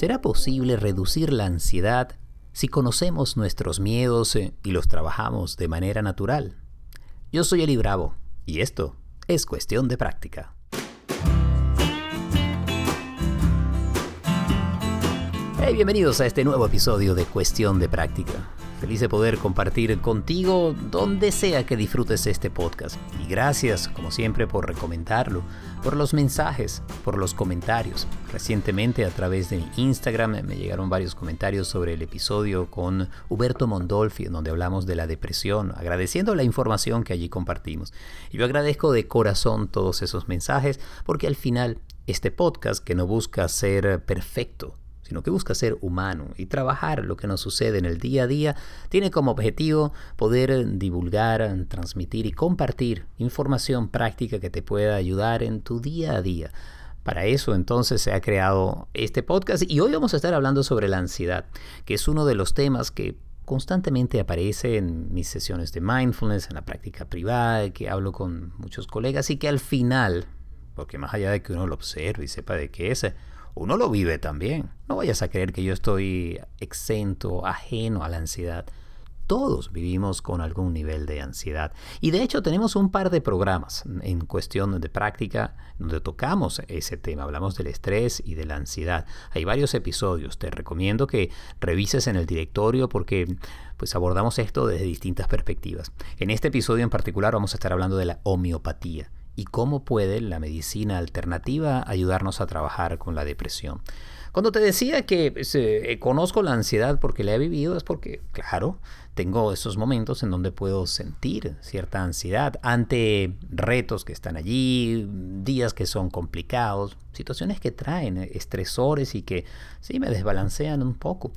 ¿Será posible reducir la ansiedad si conocemos nuestros miedos eh, y los trabajamos de manera natural? Yo soy Eli Bravo y esto es cuestión de práctica. Hey, bienvenidos a este nuevo episodio de Cuestión de Práctica. Feliz de poder compartir contigo donde sea que disfrutes este podcast. Y gracias, como siempre, por recomendarlo, por los mensajes, por los comentarios. Recientemente a través de mi Instagram me llegaron varios comentarios sobre el episodio con Huberto Mondolfi, donde hablamos de la depresión, agradeciendo la información que allí compartimos. Y yo agradezco de corazón todos esos mensajes porque al final este podcast que no busca ser perfecto, sino que busca ser humano y trabajar lo que nos sucede en el día a día, tiene como objetivo poder divulgar, transmitir y compartir información práctica que te pueda ayudar en tu día a día. Para eso entonces se ha creado este podcast y hoy vamos a estar hablando sobre la ansiedad, que es uno de los temas que constantemente aparece en mis sesiones de mindfulness, en la práctica privada, que hablo con muchos colegas y que al final, porque más allá de que uno lo observe y sepa de qué es, uno lo vive también. No vayas a creer que yo estoy exento, ajeno a la ansiedad. Todos vivimos con algún nivel de ansiedad. Y de hecho tenemos un par de programas en cuestión de práctica donde tocamos ese tema. Hablamos del estrés y de la ansiedad. Hay varios episodios. Te recomiendo que revises en el directorio porque pues abordamos esto desde distintas perspectivas. En este episodio en particular vamos a estar hablando de la homeopatía y cómo puede la medicina alternativa ayudarnos a trabajar con la depresión. Cuando te decía que pues, eh, conozco la ansiedad porque la he vivido, es porque, claro, tengo esos momentos en donde puedo sentir cierta ansiedad ante retos que están allí, días que son complicados, situaciones que traen estresores y que sí me desbalancean un poco.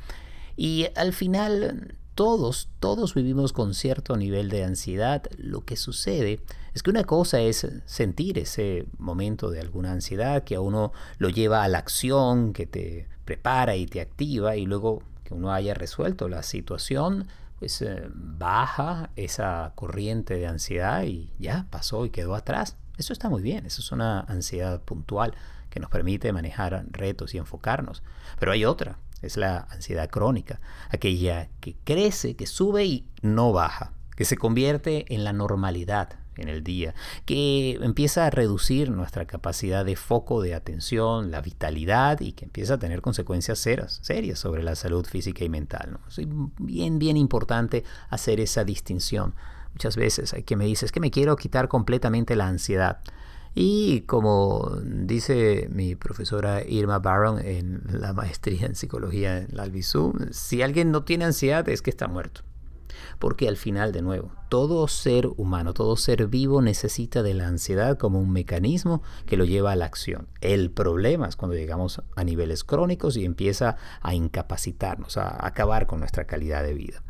Y al final todos, todos vivimos con cierto nivel de ansiedad. Lo que sucede es que una cosa es sentir ese momento de alguna ansiedad que a uno lo lleva a la acción, que te prepara y te activa y luego que uno haya resuelto la situación, pues eh, baja esa corriente de ansiedad y ya pasó y quedó atrás. Eso está muy bien, eso es una ansiedad puntual que nos permite manejar retos y enfocarnos. Pero hay otra, es la ansiedad crónica, aquella que crece, que sube y no baja, que se convierte en la normalidad en el día, que empieza a reducir nuestra capacidad de foco de atención, la vitalidad y que empieza a tener consecuencias serias, serias sobre la salud física y mental. Es bien, bien importante hacer esa distinción. Muchas veces hay que me dice, es que me quiero quitar completamente la ansiedad. Y como dice mi profesora Irma Barron en la maestría en psicología en la Albizu, si alguien no tiene ansiedad es que está muerto. Porque al final, de nuevo, todo ser humano, todo ser vivo necesita de la ansiedad como un mecanismo que lo lleva a la acción. El problema es cuando llegamos a niveles crónicos y empieza a incapacitarnos, a acabar con nuestra calidad de vida.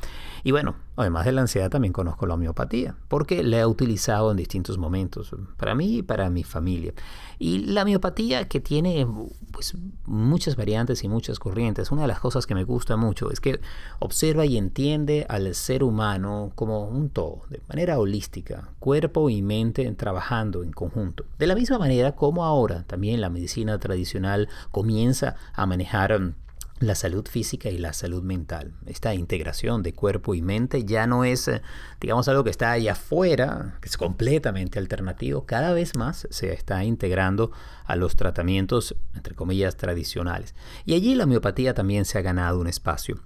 Y bueno, además de la ansiedad también conozco la homeopatía, porque la he utilizado en distintos momentos, para mí y para mi familia. Y la homeopatía que tiene pues, muchas variantes y muchas corrientes, una de las cosas que me gusta mucho es que observa y entiende al ser humano como un todo, de manera holística, cuerpo y mente trabajando en conjunto. De la misma manera como ahora también la medicina tradicional comienza a manejar la salud física y la salud mental. Esta integración de cuerpo y mente ya no es, eh, digamos, algo que está allá afuera, que es completamente alternativo. Cada vez más se está integrando a los tratamientos, entre comillas, tradicionales. Y allí la homeopatía también se ha ganado un espacio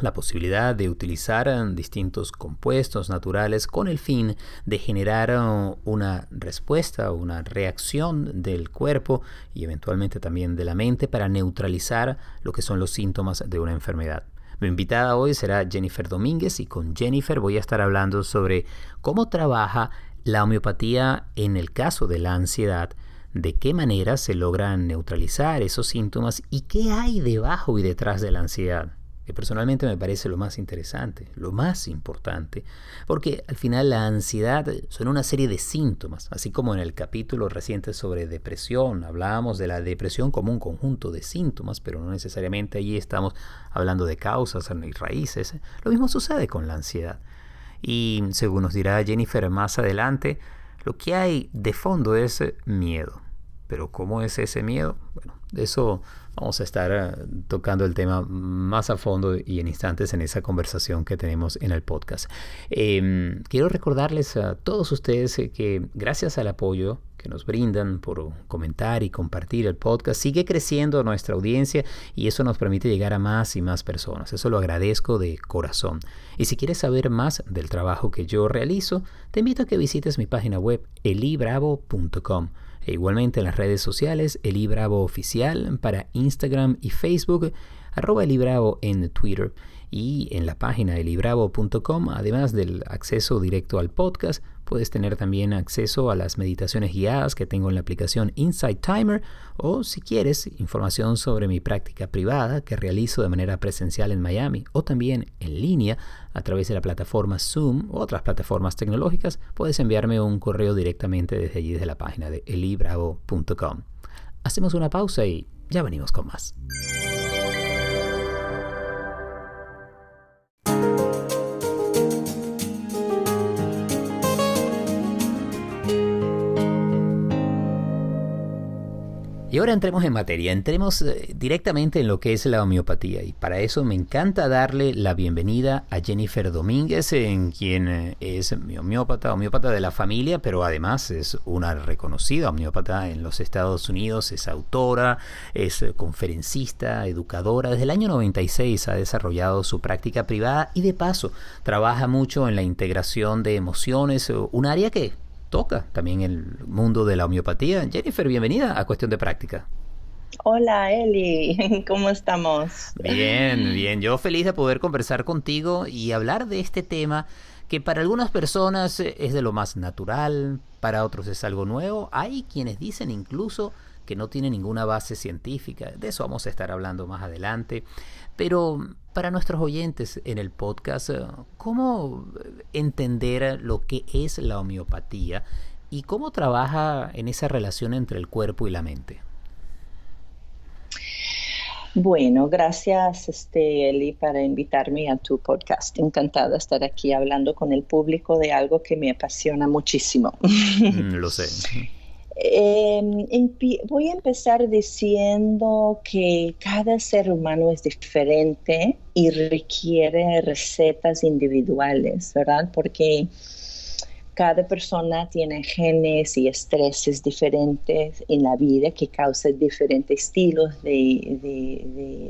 la posibilidad de utilizar eh, distintos compuestos naturales con el fin de generar eh, una respuesta, una reacción del cuerpo y eventualmente también de la mente para neutralizar lo que son los síntomas de una enfermedad. Mi invitada hoy será Jennifer Domínguez y con Jennifer voy a estar hablando sobre cómo trabaja la homeopatía en el caso de la ansiedad, de qué manera se logran neutralizar esos síntomas y qué hay debajo y detrás de la ansiedad que personalmente me parece lo más interesante, lo más importante, porque al final la ansiedad son una serie de síntomas, así como en el capítulo reciente sobre depresión hablábamos de la depresión como un conjunto de síntomas, pero no necesariamente allí estamos hablando de causas y raíces. Lo mismo sucede con la ansiedad. Y según nos dirá Jennifer más adelante, lo que hay de fondo es miedo. Pero ¿cómo es ese miedo? Bueno, eso vamos a estar eh, tocando el tema más a fondo y en instantes en esa conversación que tenemos en el podcast. Em, quiero recordarles a todos ustedes eh, que gracias al apoyo que nos brindan por comentar y compartir el podcast, sigue creciendo nuestra audiencia y eso nos permite llegar a más y más personas. Eso lo agradezco de corazón. Y si quieres saber más del trabajo que yo realizo, te invito a que visites mi página web elibravo.com. E igualmente en las redes sociales, Elibravo Oficial para Instagram y Facebook, arroba Elibravo en Twitter y en la página elibravo.com, además del acceso directo al podcast, puedes tener también acceso a las meditaciones guiadas que tengo en la aplicación Insight Timer o si quieres información sobre mi práctica privada que realizo de manera presencial en Miami o también en línea a través de la plataforma Zoom u otras plataformas tecnológicas, puedes enviarme un correo directamente desde allí desde la página de elibravo.com. Hacemos una pausa y ya venimos con más. Y ahora entremos en materia, entremos eh, directamente en lo que es la homeopatía. Y para eso me encanta darle la bienvenida a Jennifer Domínguez, en quien eh, es mi homeópata, homeópata de la familia, pero además es una reconocida homeópata en los Estados Unidos, es autora, es conferencista, educadora. Desde el año 96 ha desarrollado su práctica privada y de paso trabaja mucho en la integración de emociones, un área que toca también el mundo de la homeopatía. Jennifer, bienvenida a Cuestión de Práctica. Hola Eli, ¿cómo estamos? Bien, bien. Yo feliz de poder conversar contigo y hablar de este tema que para algunas personas es de lo más natural, para otros es algo nuevo. Hay quienes dicen incluso que no tiene ninguna base científica. De eso vamos a estar hablando más adelante. Pero para nuestros oyentes en el podcast, eh, ¿cómo entender lo que es la homeopatía y cómo trabaja en esa relación entre el cuerpo y la mente? Bueno, gracias este, Eli para invitarme a tu podcast. Encantada de estar aquí hablando con el público de algo que me apasiona muchísimo. Mm, lo sé. Em, voy a empezar diciendo que cada ser humano es diferente y requiere recetas individuales, ¿verdad? Porque cada persona tiene genes y estreses diferentes en la vida que causan diferentes estilos de,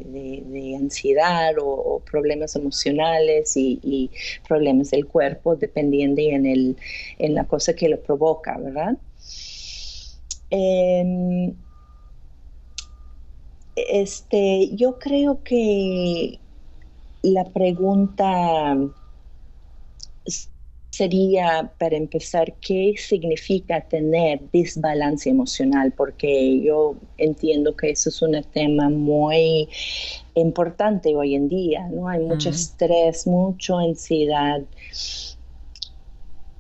ansiedad o, problemas emocionales y, problemas del cuerpo, dependiendo en, el, en la cosa que lo provoca, ¿verdad? Em, este, yo creo que la pregunta sería, para empezar, ¿qué significa tener desbalance emocional? Porque yo entiendo que eso es un tema muy importante hoy en día, ¿no? Hay mucho estrés, mucha ansiedad.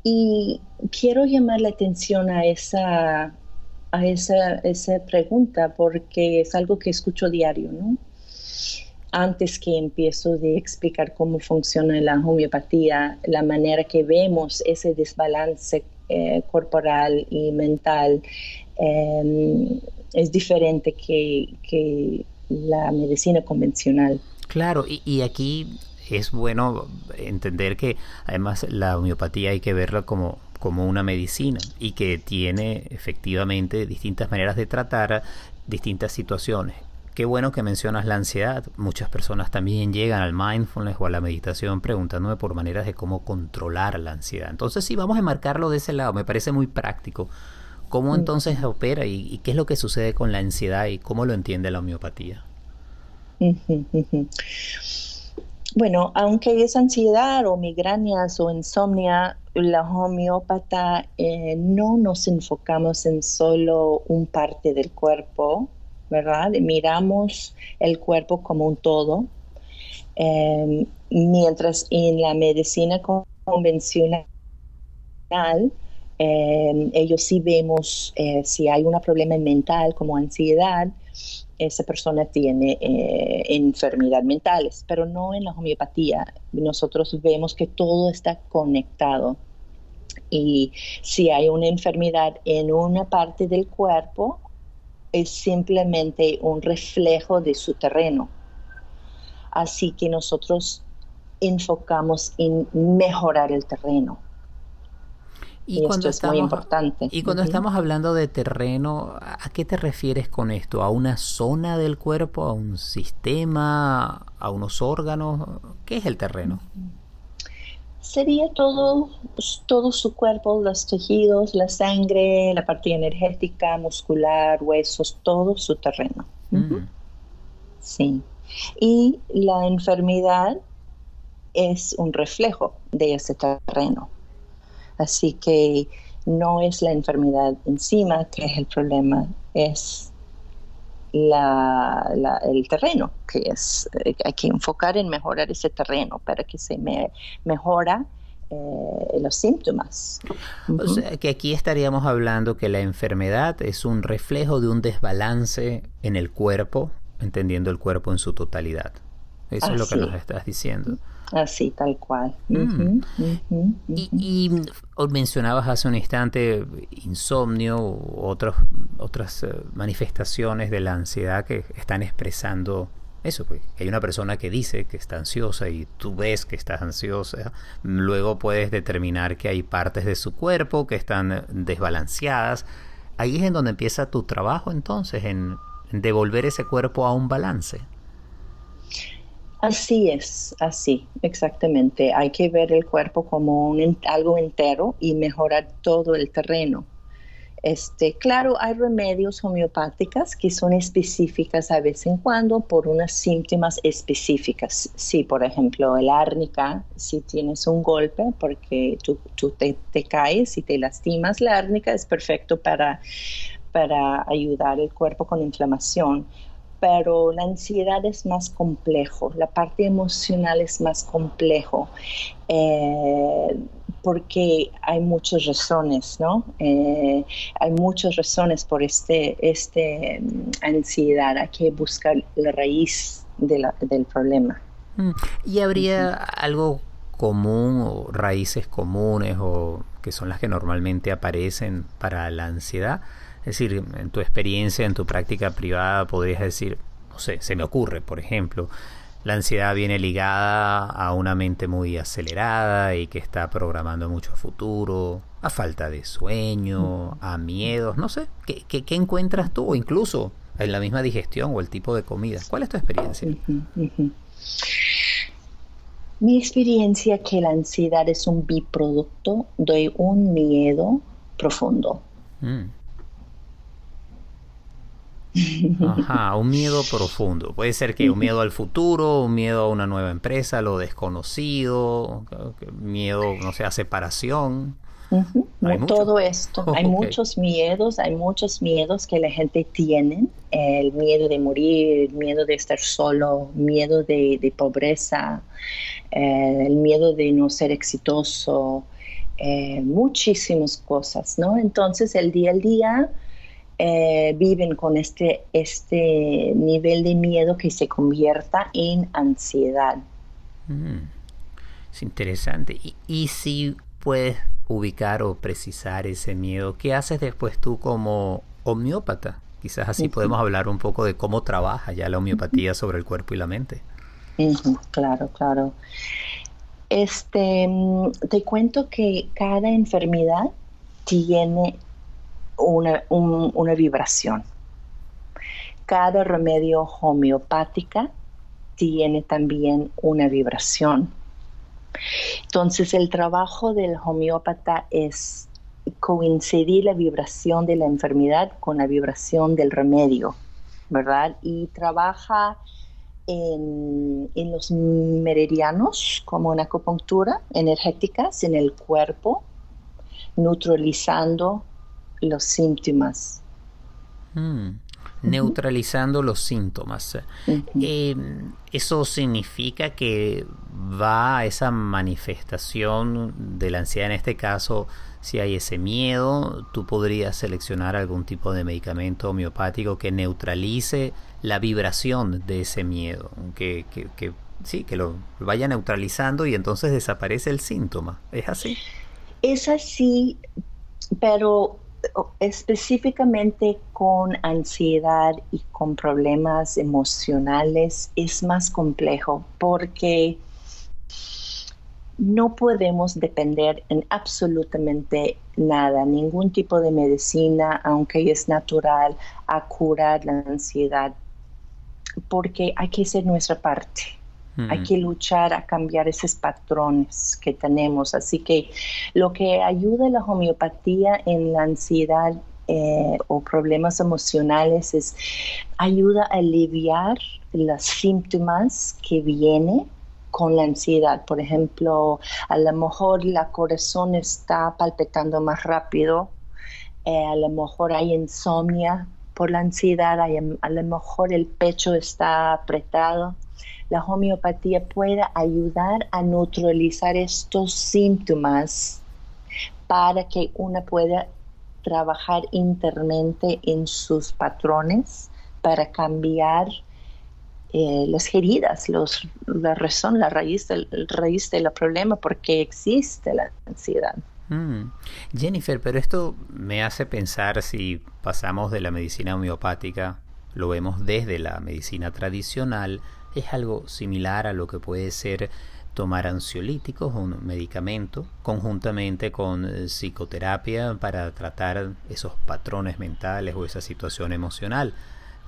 Y quiero llamar la atención a esa a esa, esa pregunta porque es algo que escucho diario, ¿no? Antes que empiezo de explicar cómo funciona la homeopatía, la manera que vemos ese desbalance eh, corporal y mental em, es diferente que, que, la medicina convencional. Claro, y, y aquí es bueno entender que además la homeopatía hay que verla como como una medicina y que tiene efectivamente distintas maneras de tratar distintas situaciones. Qué bueno que mencionas la ansiedad. Muchas personas también llegan al mindfulness o a la meditación preguntándome por maneras de cómo controlar la ansiedad. Entonces, sí, vamos a enmarcarlo de ese lado. Me parece muy práctico. ¿Cómo entonces opera y, qué es lo que sucede con la ansiedad y cómo lo entiende la homeopatía? Bueno, aunque es ansiedad o migrañas o insomnia, la homeópata eh, no nos enfocamos en solo un parte del cuerpo, ¿verdad? Miramos el cuerpo como un todo, em, mientras en la medicina convencional em, ellos sí vemos eh, si hay un problema mental como ansiedad, esa persona tiene eh, enfermedades mentales, pero no en la homeopatía. Nosotros vemos que todo está conectado. Y si hay una enfermedad en una parte del cuerpo, es simplemente un reflejo de su terreno. Así que nosotros enfocamos en mejorar el terreno. Y, esto es muy importante. Y cuando estamos hablando de terreno, ¿a qué te refieres con esto? ¿A una zona del cuerpo? ¿A un sistema? ¿A unos órganos? ¿Qué es el terreno? Sería todo, todo su cuerpo, los tejidos, la sangre, la parte energética, muscular, huesos, todo su terreno. Mm. Sí. Y la enfermedad es un reflejo de ese terreno. Así que no es la enfermedad encima que es el problema, es el terreno, que es, eh, hay que enfocar en mejorar ese terreno para que se me, mejora eh, los síntomas. O sea, que aquí estaríamos hablando que la enfermedad es un reflejo de un desbalance en el cuerpo, entendiendo el cuerpo en su totalidad. Eso es lo que nos estás diciendo. Así, tal cual. Mm. y, mencionabas hace un instante insomnio u otros, otras eh, manifestaciones de la ansiedad que están expresando eso, pues, hay una persona que dice que está ansiosa y tú ves que estás ansiosa, luego puedes determinar que hay partes de su cuerpo que están desbalanceadas. Ahí es en donde empieza tu trabajo entonces, en devolver ese cuerpo a un balance. Así es, así, exactamente. Hay que ver el cuerpo como un, algo entero y mejorar todo el terreno. Este, claro, hay remedios homeopáticas que son específicas a vez en cuando por unas síntomas específicas. Sí, por ejemplo, el árnica, si tienes un golpe porque tú, te, te, caes y te lastimas, la árnica es perfecto para, para ayudar el cuerpo con inflamación pero la ansiedad es más complejo, la parte emocional es más complejo, eh, porque hay muchas razones, ¿no? Eh, hay muchas razones por este, este mm, ansiedad, hay que buscar la raíz del problema. Mm. ¿Y habría algo común o raíces comunes o que son las que normalmente aparecen para la ansiedad? Es decir, en tu experiencia, en tu práctica privada, podrías decir, no sé, se me ocurre, por ejemplo, la ansiedad viene ligada a una mente muy acelerada y que está programando mucho futuro, a falta de sueño, a miedos, no sé, ¿qué, qué, encuentras tú? O incluso en la misma digestión o el tipo de comida. ¿Cuál es tu experiencia? Mi experiencia que la ansiedad es un biproducto de un miedo profundo. Mm. Ajá, un miedo profundo. Puede ser que un miedo al futuro, un miedo a una nueva empresa, lo desconocido, miedo, no sé, a separación. Todo esto. Hay muchos miedos, hay muchos miedos que la gente tiene. El miedo de morir, el miedo de estar solo, miedo de, pobreza, eh, el miedo de no ser exitoso, eh, muchísimas cosas, ¿no? Entonces el día al día eh, viven con este, este nivel de miedo que se convierta en ansiedad. Mm, es interesante. Y, si puedes ubicar o precisar ese miedo, ¿qué haces después tú como homeópata? Quizás así podemos hablar un poco de cómo trabaja ya la homeopatía sobre el cuerpo y la mente. claro, claro. Este, mm, te cuento que cada enfermedad tiene una, una vibración. Cada remedio homeopática tiene también una vibración. Entonces el trabajo del homeópata es coincidir la vibración de la enfermedad con la vibración del remedio, ¿verdad? Y trabaja en, en los meridianos como una acupuntura energéticas en el cuerpo, neutralizando los síntomas. Mm, neutralizando los síntomas. Em, ¿Eso significa que va a esa manifestación de la ansiedad en este caso? Si hay ese miedo, tú podrías seleccionar algún tipo de medicamento homeopático que neutralice la vibración de ese miedo, que, que, que sí, que lo vaya neutralizando y entonces desaparece el síntoma. ¿Es así? Es así, pero específicamente con ansiedad y con problemas emocionales es más complejo porque no podemos depender en absolutamente nada, ningún tipo de medicina, aunque es natural, a curar la ansiedad, porque hay que hacer nuestra parte. Hay que luchar a cambiar esos patrones que tenemos. Así que lo que ayuda a la homeopatía en la ansiedad eh, o problemas emocionales es ayuda a aliviar los síntomas que vienen con la ansiedad. Por ejemplo, a lo mejor la corazón está palpitando más rápido, eh, a lo mejor hay insomnia por la ansiedad, a lo mejor el pecho está apretado. La homeopatía puede ayudar a neutralizar estos síntomas para que uno pueda trabajar internamente en sus patrones para cambiar eh, las heridas, los, la razón, la raíz del, raíz del problema, porque existe la ansiedad. Mm. Jennifer, pero esto me hace pensar si pasamos de la medicina homeopática, lo vemos desde la medicina tradicional, es algo similar a lo que puede ser tomar ansiolíticos, un medicamento, conjuntamente con eh, psicoterapia para tratar esos patrones mentales o esa situación emocional.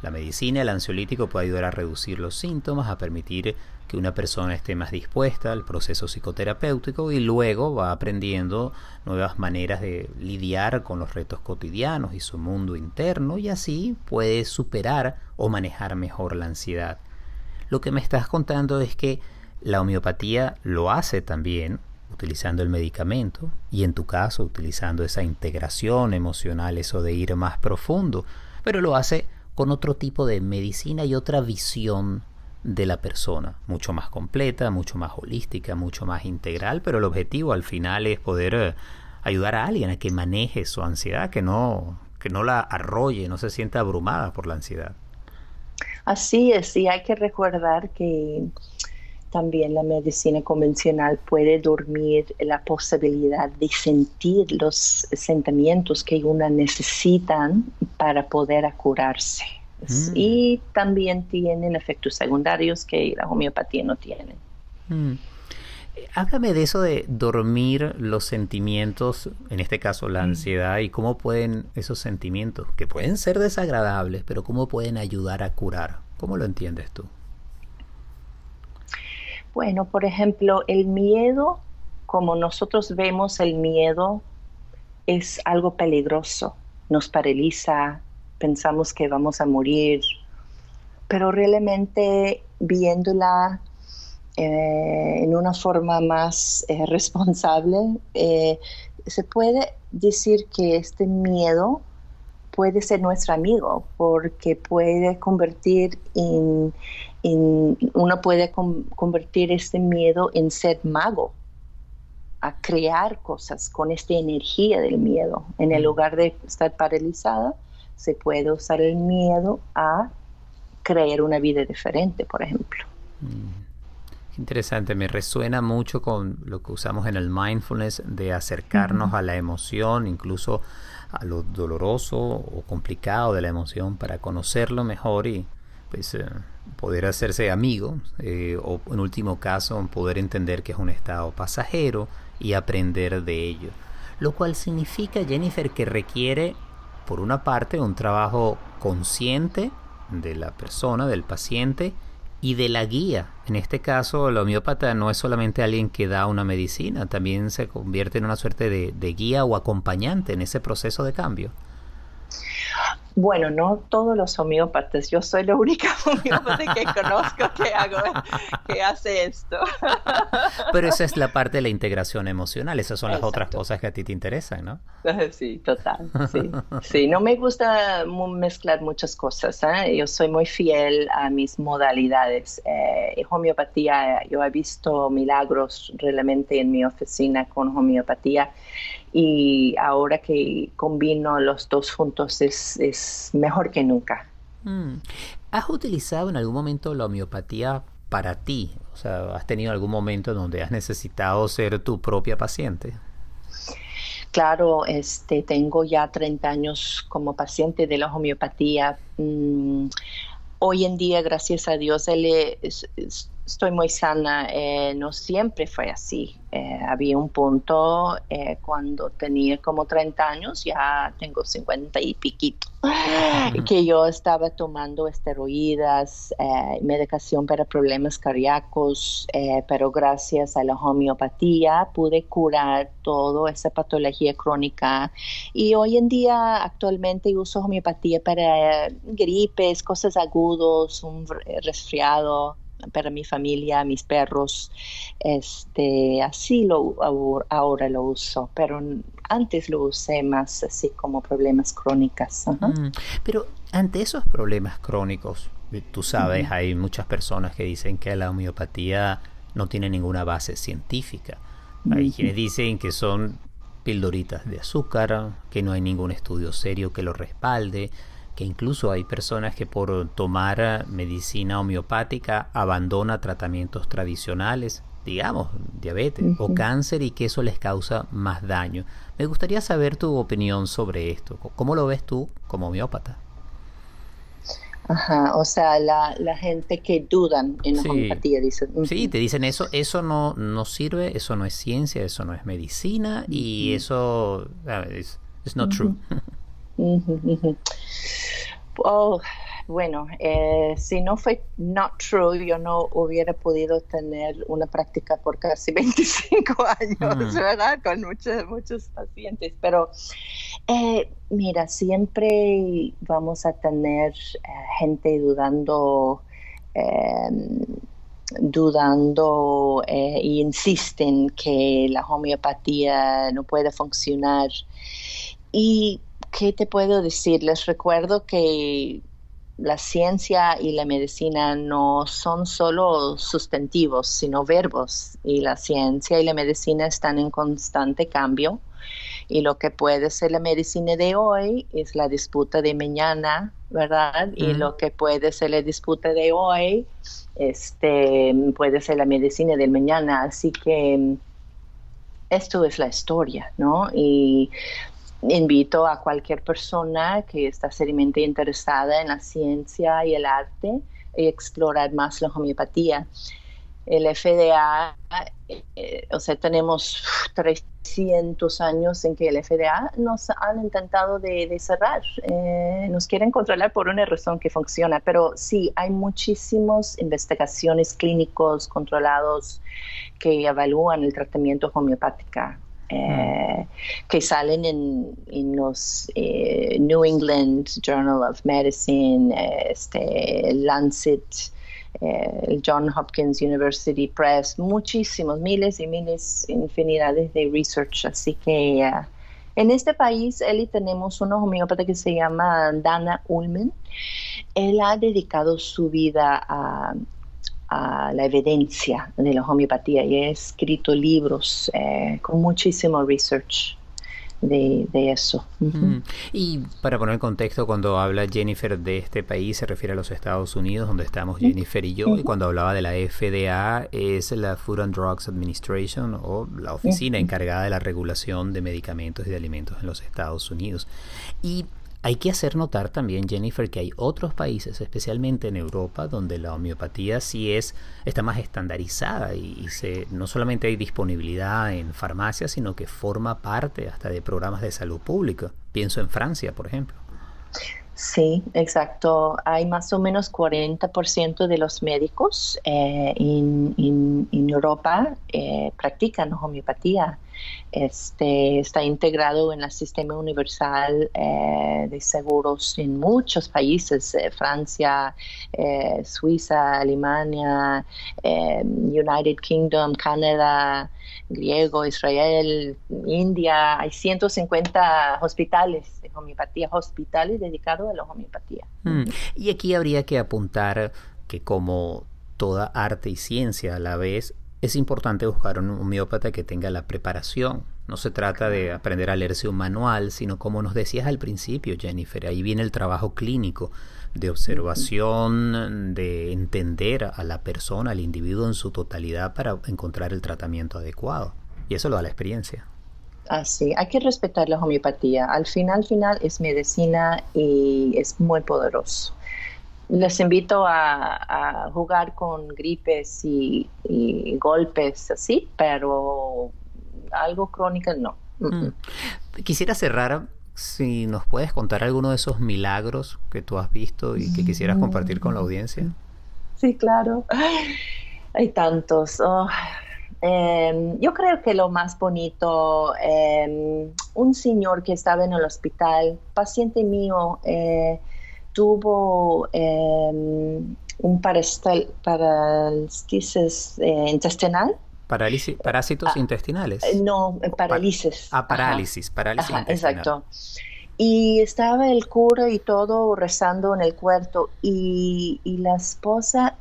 La medicina, el ansiolítico puede ayudar a reducir los síntomas, a permitir que una persona esté más dispuesta al proceso psicoterapéutico y luego va aprendiendo nuevas maneras de lidiar con los retos cotidianos y su mundo interno y así puede superar o manejar mejor la ansiedad. Lo que me estás contando es que la homeopatía lo hace también utilizando el medicamento y en tu caso utilizando esa integración emocional, eso de ir más profundo, pero lo hace con otro tipo de medicina y otra visión de la persona, mucho más completa, mucho más holística, mucho más integral, pero el objetivo al final es poder eh, ayudar a alguien a que maneje su ansiedad, que no, que no la arrolle, no se sienta abrumada por la ansiedad. Así es, y hay que recordar que también la medicina convencional puede dormir la posibilidad de sentir los sentimientos que uno necesita para poder curarse. Mm. Y también tienen efectos secundarios que la homeopatía no tiene. Mm. Háblame de eso de dormir los sentimientos, en este caso la mm. ansiedad, y cómo pueden esos sentimientos, que pueden ser desagradables, pero cómo pueden ayudar a curar. ¿Cómo lo entiendes tú? Bueno, por ejemplo, el miedo, como nosotros vemos el miedo, es algo peligroso, nos paraliza, pensamos que vamos a morir, pero realmente viéndola eh, en una forma más eh, responsable, eh, se puede decir que este miedo puede ser nuestro amigo porque puede convertir en, uno puede convertir este miedo en ser mago, a crear cosas con esta energía del miedo. En el lugar de estar paralizada, se puede usar el miedo a crear una vida diferente, por ejemplo. Mm. Interesante, me resuena mucho con lo que usamos en el mindfulness de acercarnos a la emoción, incluso a lo doloroso o complicado de la emoción para conocerlo mejor y pues eh, poder hacerse amigo eh, o en último caso poder entender que es un estado pasajero y aprender de ello. Lo cual significa, Jennifer, que requiere, por una parte, un trabajo consciente de la persona, del paciente, y de la guía. En este caso, el homeópata no es solamente alguien que da una medicina, también se convierte en una suerte de, de guía o acompañante en ese proceso de cambio. Bueno, no todos los homeópatas. Yo soy la única homeópata que conozco que, hago, que hace esto. Pero esa es la parte de la integración emocional. Esas son las otras cosas que a ti te interesan, ¿no? Sí, total. Sí, sí. no me gusta mezclar muchas cosas. ¿eh? Yo soy muy fiel a mis modalidades. Eh, homeopatía, yo he visto milagros realmente en mi oficina con homeopatía y ahora que combino los dos juntos es, mejor que nunca. Mm. ¿Has utilizado en algún momento la homeopatía para ti? O sea, ¿has tenido algún momento donde has necesitado ser tu propia paciente? Claro, este, tengo ya 30 años como paciente de la homeopatía. Mm, hoy en día, gracias a Dios, él es, estoy muy sana. Eh, no siempre fue así. Eh, había un punto eh, cuando tenía como 30 años, ya tengo 50 y piquito, que yo estaba tomando esteroides, medicación para problemas cardíacos, pero gracias a la homeopatía pude curar toda esa patología crónica. Y hoy en día actualmente uso homeopatía para gripes, cosas agudos, un resfriado para mi familia, mis perros, este, así lo ahora lo uso, pero antes lo usé más así como problemas crónicos. Mm, pero ante esos problemas crónicos, eh, tú sabes, hay muchas personas que dicen que la homeopatía no tiene ninguna base científica. Hay quienes dicen que son pildoritas de azúcar, que no hay ningún estudio serio que lo respalde que incluso hay personas que por tomar medicina homeopática abandona tratamientos tradicionales, digamos, diabetes o cáncer y que eso les causa más daño. Me gustaría saber tu opinión sobre esto. ¿Cómo lo ves tú como homeópata? Ajá, o sea, la, gente que dudan en la homeopatía dicen. Sí, te dicen eso, eso no, no sirve, eso no es ciencia, eso no es medicina y eso es not true. Oh, bueno, eh, si no fue not true, yo no hubiera podido tener una práctica por casi 25 años, ¿verdad? Con muchos, muchos pacientes. Pero eh, mira, siempre vamos a tener eh, gente dudando. Em, dudando e insisten que la homeopatía no puede funcionar. Y ¿qué te puedo decir? Les recuerdo que la ciencia y la medicina no son solo sustantivos, sino verbos, y la ciencia y la medicina están en constante cambio. Y lo que puede ser la medicina de hoy es la disputa de mañana, ¿verdad? Y lo que puede ser la disputa de hoy este, puede ser la medicina del mañana. Así que esto es la historia, ¿no? Y invito a cualquier persona que está seriamente interesada en la ciencia y el arte y explorar más la homeopatía. El FDA, eh, o sea, tenemos 300 años en que el FDA nos han intentado de, cerrar, eh, nos quieren controlar por una razón que funciona, pero sí, hay muchísimas investigaciones clínicos controlados que evalúan el tratamiento homeopático eh, que salen en, los eh, New England Journal of Medicine, este, Lancet, eh, el John Hopkins University Press, muchísimos, miles y miles, infinidades de research. Así que en este país, Eli, tenemos una homeópata que se llama Dana Ullman. Él ha dedicado su vida a a la evidencia de la homeopatía y he escrito libros eh, con muchísimo research de, eso. Y para poner en contexto, cuando habla Jennifer de este país, se refiere a los Estados Unidos, donde estamos Jennifer y yo, y cuando hablaba de la FDA, es la Food and Drugs Administration o la oficina encargada de la regulación de medicamentos y de alimentos en los Estados Unidos. Y hay que hacer notar también, Jennifer, que hay otros países, especialmente en Europa, donde la homeopatía sí es, está más estandarizada y, se, no solamente hay disponibilidad en farmacias, sino que forma parte hasta de programas de salud pública. Pienso en Francia, por ejemplo. Sí, exacto. Hay más o menos 40% de los médicos eh, en, Europa eh, practican homeopatía. Este, está integrado en el sistema universal eh, de seguros en muchos países, Francia, Suiza, Alemania, United Kingdom, Canadá, griego, Israel, India. Hay 150 hospitales homeopatía, hospitales dedicados a la homeopatía. Mm. Y aquí habría que apuntar que como toda arte y ciencia a la vez, es importante buscar un homeópata que tenga la preparación. No se trata de aprender a leerse un manual, sino como nos decías al principio, Jennifer, ahí viene el trabajo clínico de observación, de entender a la persona, al individuo en su totalidad para encontrar el tratamiento adecuado. Y eso lo da la experiencia. Así, hay que respetar la homeopatía. Al final, final es medicina y es muy poderoso. Les invito a, jugar con gripes y, golpes así, pero algo crónico no. Mm. Quisiera cerrar si nos puedes contar alguno de esos milagros que tú has visto y que quisieras compartir con la audiencia. Sí, claro. Hay tantos. Oh, Em, yo creo que lo más bonito, em, un señor que estaba en el hospital, paciente mío, eh, tuvo em, un parálisis eh, intestinal. parásitos ah, intestinales. Eh, no, parálisis. Ah, parálisis, parálisis Exacto. Y estaba el cura y todo rezando en el cuarto y, y la esposa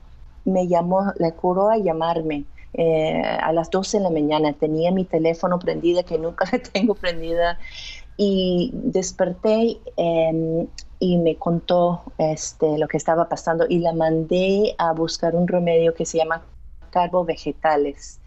me llamó, le curó a llamarme eh, a las 12 de la mañana. Tenía mi teléfono prendida, que nunca le tengo prendida, y desperté em, y me contó este, lo que estaba pasando y la mandé a buscar un remedio que se llama carbo vegetales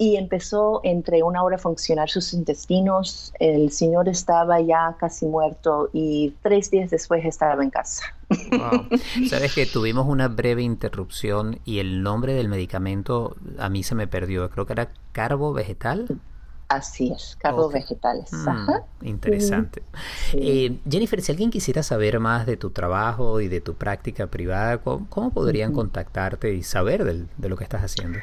y empezó entre una hora a funcionar sus intestinos. El señor estaba ya casi muerto y tres días después estaba en casa. Sabes que tuvimos una breve interrupción y el nombre del medicamento a mí se me perdió. Creo que era carbo vegetal. Así es, carbo vegetales. Mm, interesante. Eh, Jennifer, si alguien quisiera saber más de tu trabajo y de tu práctica privada, ¿cómo, podrían contactarte y saber de lo que estás haciendo?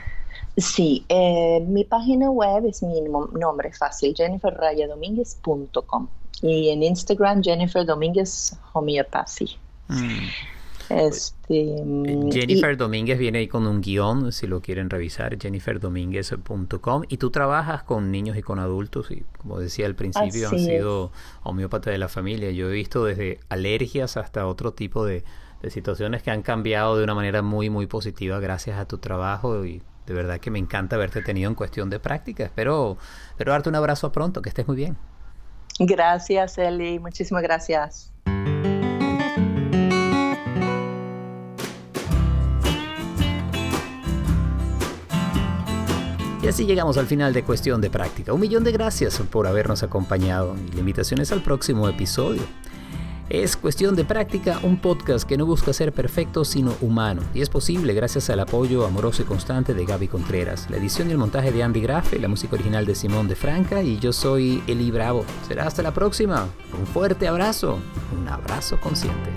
Sí, eh, mi página web es mi nombre fácil, jenniferrayadomínguez.com y en Instagram Jennifer Domínguez Homeopathy. Mm. Este, mm, Jennifer Domínguez viene ahí con un guion, si lo quieren revisar, jenniferdomínguez.com. Y tú trabajas con niños y con adultos, y como decía al principio, han sido homeópatas de la familia. Yo he visto desde alergias hasta otro tipo de, de situaciones que han cambiado de una manera muy, muy positiva gracias a tu trabajo y de verdad que me encanta haberte tenido en cuestión de práctica. Espero, espero darte un abrazo pronto, que estés muy bien. Gracias, Eli. Muchísimas gracias. Y así llegamos al final de Cuestión de Práctica. Un millón de gracias por habernos acompañado y invitación es al próximo episodio. Es cuestión de práctica, un podcast que no busca ser perfecto sino humano y es posible gracias al apoyo amoroso y constante de Gaby Contreras, la edición y el montaje de Andy Grafe, la música original de Simón de Franca y yo soy Eli Bravo. Será hasta la próxima. Un fuerte abrazo, un abrazo consciente.